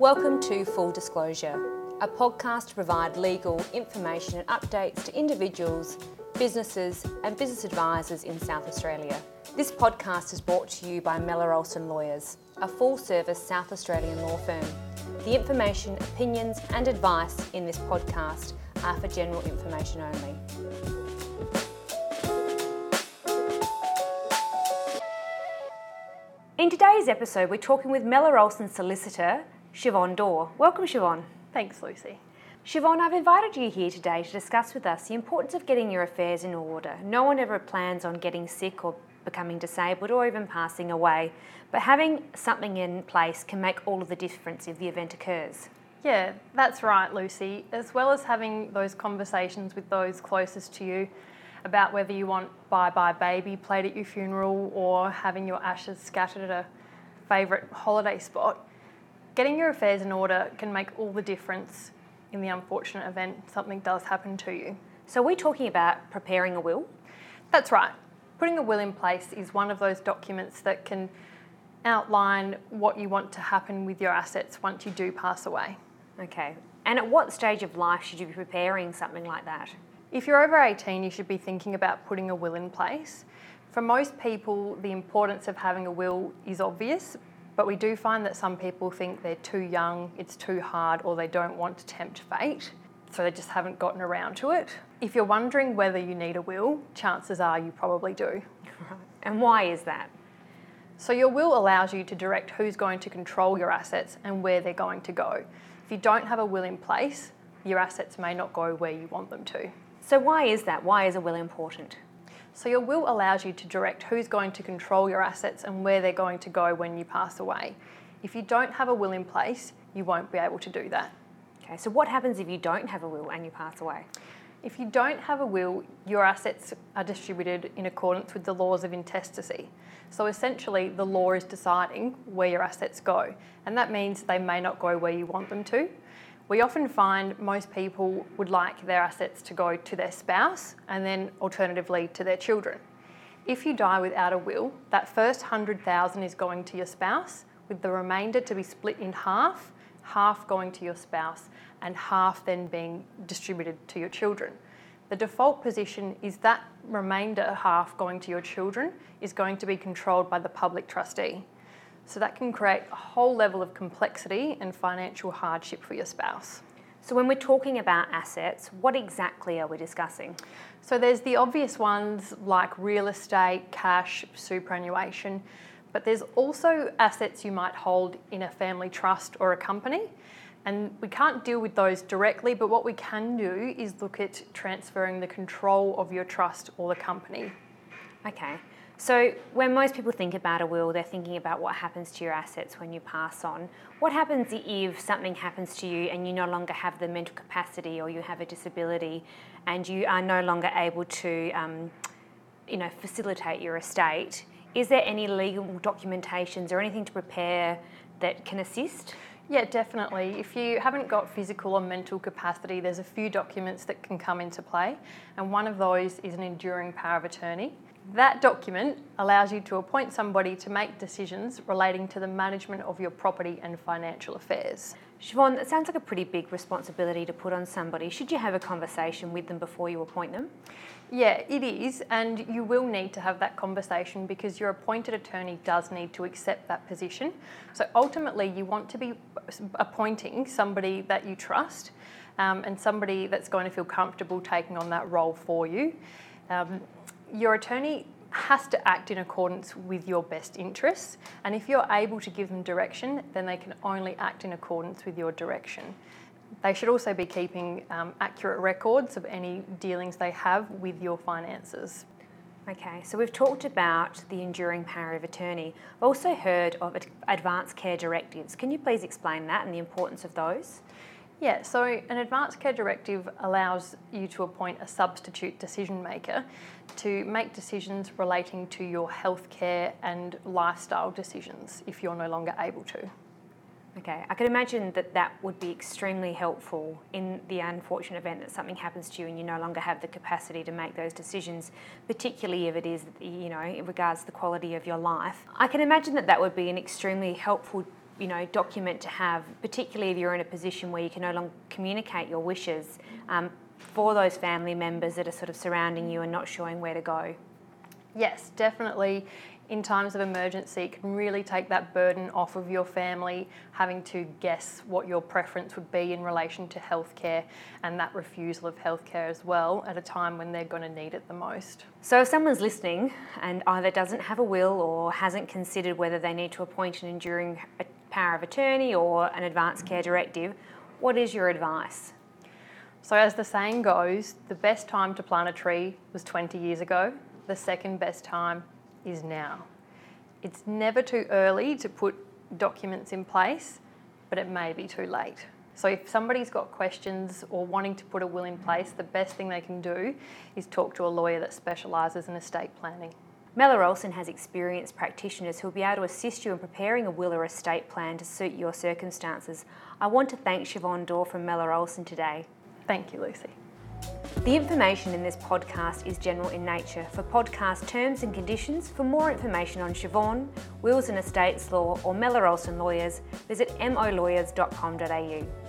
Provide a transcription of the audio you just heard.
Welcome to Full Disclosure, a podcast to provide legal information and updates to individuals, businesses, and business advisors in South Australia. This podcast is brought to you by Mellor Olsson Lawyers, a full service South Australian law firm. The information, opinions, and advice in this podcast are for general information only. In today's episode, we're talking with Mellor Olsson solicitor Siobhan Dawe. Welcome, Siobhan. Thanks, Lucie. Siobhan, I've invited you here today to discuss with us the importance of getting your affairs in order. No one ever plans on getting sick or becoming disabled or even passing away, but having something in place can make all of the difference if the event occurs. Yeah, that's right, Lucie. As well as having those conversations with those closest to you about whether you want Bye Bye Baby played at your funeral or having your ashes scattered at a favourite holiday spot, Getting your affairs in order can make all the difference in the unfortunate event something does happen to you. So, we're we talking about preparing a will? That's right. Putting a will in place is one of those documents that can outline what you want to happen with your assets once you do pass away. Okay. And at what stage of life should you be preparing something like that? If you're over 18, you should be thinking about putting a will in place. For most people, the importance of having a will is obvious, but we do find that some people think they're too young, it's too hard, or they don't want to tempt fate, so they just haven't gotten around to it. If you're wondering whether you need a will, chances are you probably do. And why is that? So, your will allows you to direct who's going to control your assets and where they're going to go. If you don't have a will in place, your assets may not go where you want them to. So, why is that? Why is a will important? So, your will allows you to direct who's going to control your assets and where they're going to go when you pass away. If you don't have a will in place, you won't be able to do that. Okay, so what happens if you don't have a will and you pass away? If you don't have a will, your assets are distributed in accordance with the laws of intestacy. So essentially, the law is deciding where your assets go, and that means they may not go where you want them to. We often find most people would like their assets to go to their spouse and then alternatively to their children. If you die without a will, that first 100,000 is going to your spouse with the remainder to be split in half, half going to your spouse and half then being distributed to your children. The default position is that remainder half going to your children is going to be controlled by the public trustee. So that can create a whole level of complexity and financial hardship for your spouse. So, when we're talking about assets, what exactly are we discussing? So, there's the obvious ones like real estate, cash, superannuation, but there's also assets you might hold in a family trust or a company. And we can't deal with those directly, but what we can do is look at transferring the control of your trust or the company. Okay. So, when most people think about a will, they're thinking about what happens to your assets when you pass on. What happens if something happens to you and you no longer have the mental capacity or you have a disability and you are no longer able to, um, you know, facilitate your estate? Is there any legal documentations or anything to prepare that can assist? Yeah, definitely. If you haven't got physical or mental capacity, there's a few documents that can come into play, and one of those is an enduring power of attorney. That document allows you to appoint somebody to make decisions relating to the management of your property and financial affairs. Siobhan, that sounds like a pretty big responsibility to put on somebody. Should you have a conversation with them before you appoint them? Yeah, it is, and you will need to have that conversation because your appointed attorney does need to accept that position. So ultimately, you want to be appointing somebody that you trust um, and somebody that's going to feel comfortable taking on that role for you. Um, your attorney has to act in accordance with your best interests, and if you're able to give them direction, then they can only act in accordance with your direction. They should also be keeping um, accurate records of any dealings they have with your finances. Okay, so we've talked about the enduring power of attorney. I've also heard of advanced care directives. Can you please explain that and the importance of those? Yeah, so an advanced care directive allows you to appoint a substitute decision maker to make decisions relating to your healthcare and lifestyle decisions if you're no longer able to. Okay, I can imagine that that would be extremely helpful in the unfortunate event that something happens to you and you no longer have the capacity to make those decisions, particularly if it is, you know, in regards to the quality of your life. I can imagine that that would be an extremely helpful you know, document to have, particularly if you're in a position where you can no longer communicate your wishes um, for those family members that are sort of surrounding you and not showing where to go. Yes, definitely. In times of emergency, it can really take that burden off of your family having to guess what your preference would be in relation to healthcare and that refusal of healthcare as well at a time when they're going to need it the most. So, if someone's listening and either doesn't have a will or hasn't considered whether they need to appoint an enduring power of attorney or an advance care directive, what is your advice? So, as the saying goes, the best time to plant a tree was 20 years ago, the second best time is now. It's never too early to put documents in place, but it may be too late. So, if somebody's got questions or wanting to put a will in place, the best thing they can do is talk to a lawyer that specialises in estate planning. Mellor Olsson has experienced practitioners who will be able to assist you in preparing a will or estate plan to suit your circumstances. I want to thank Siobhan Dawe from Mellor Olsson today. Thank you, Lucie. The information in this podcast is general in nature. For podcast terms and conditions, for more information on Siobhan, Wills and Estates Law, or Mellor Olsson Lawyers, visit molawyers.com.au.